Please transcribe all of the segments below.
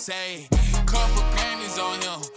Say. Couple Grammys on him,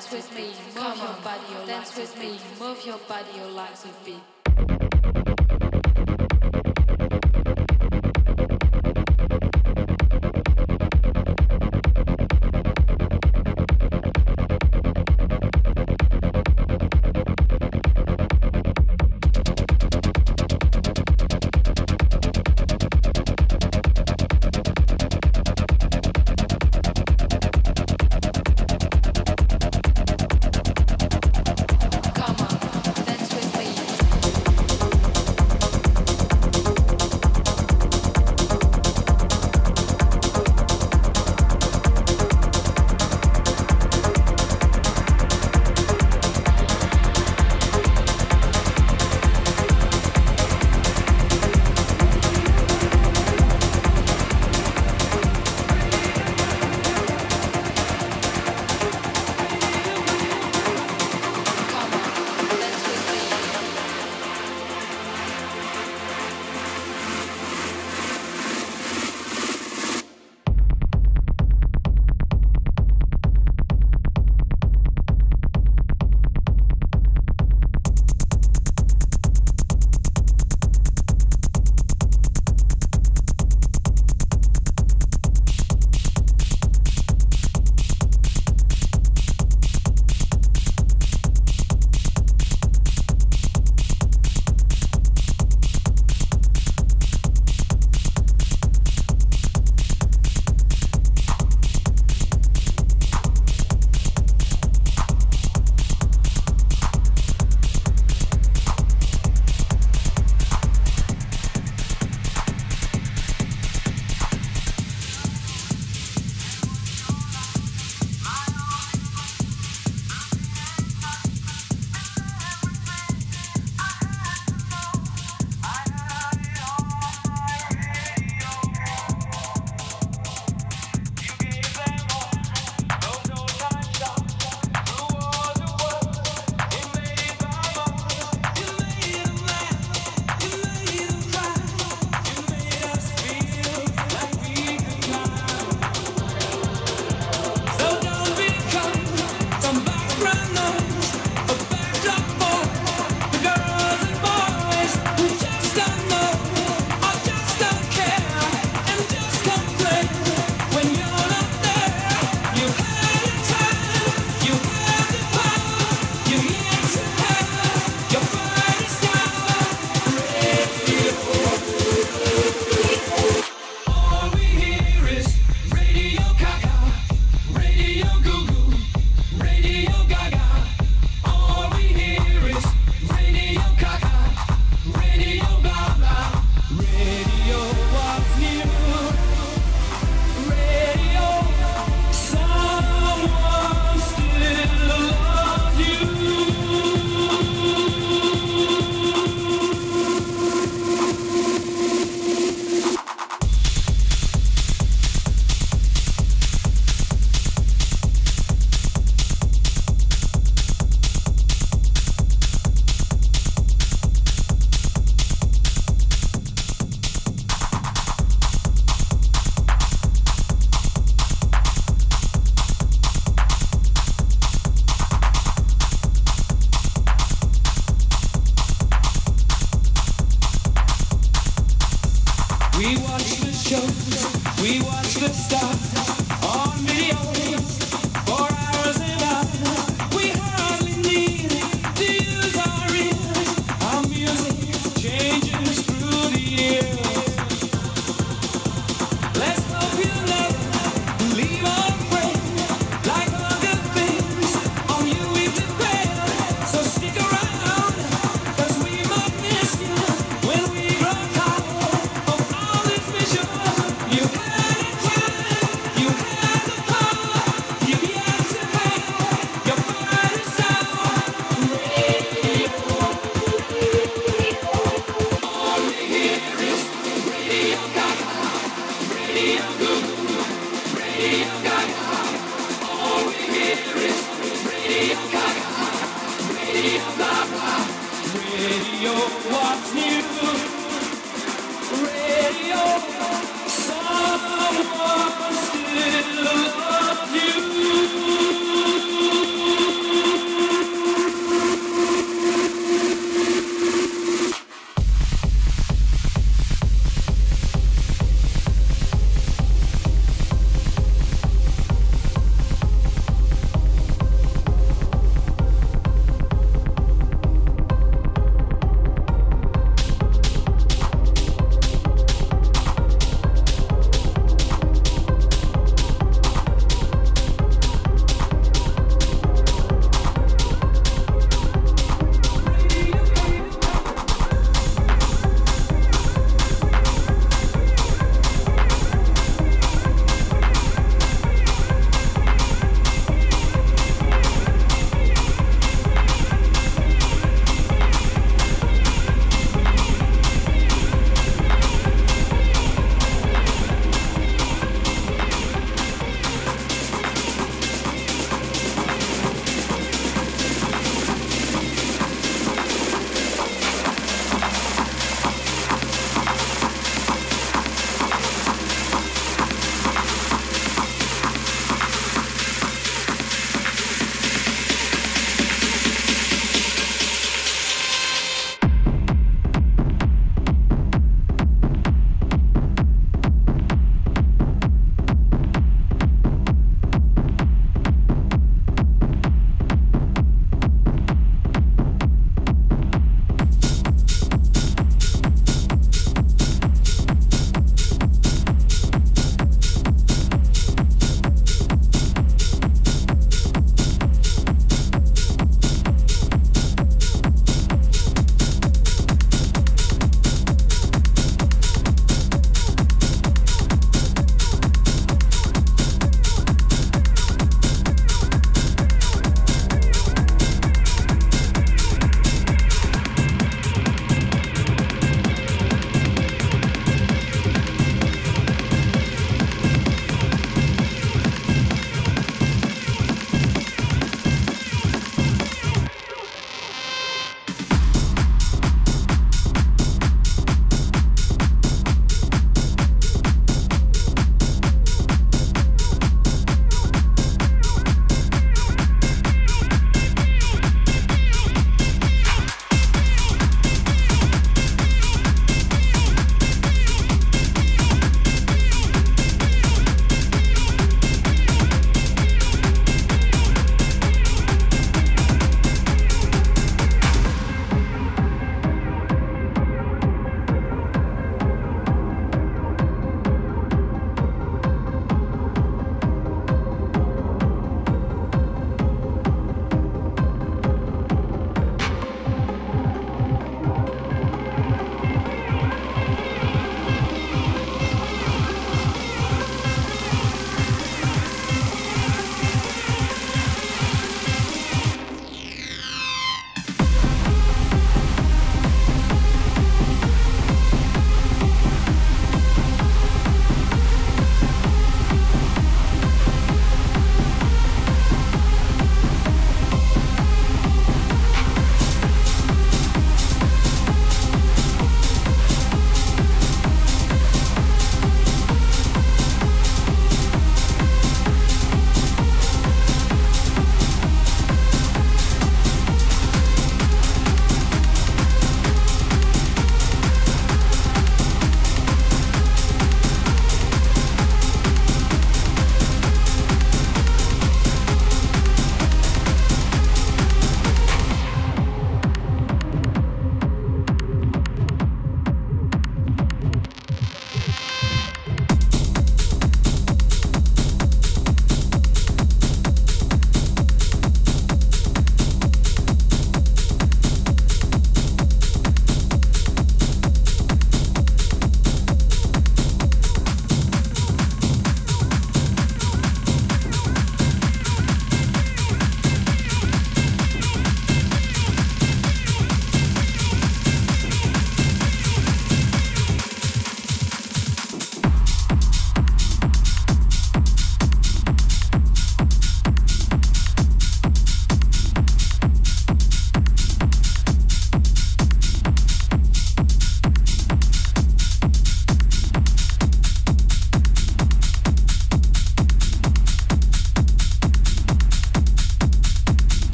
dance with me, move your body, Dance with me, move your body, your legs with me.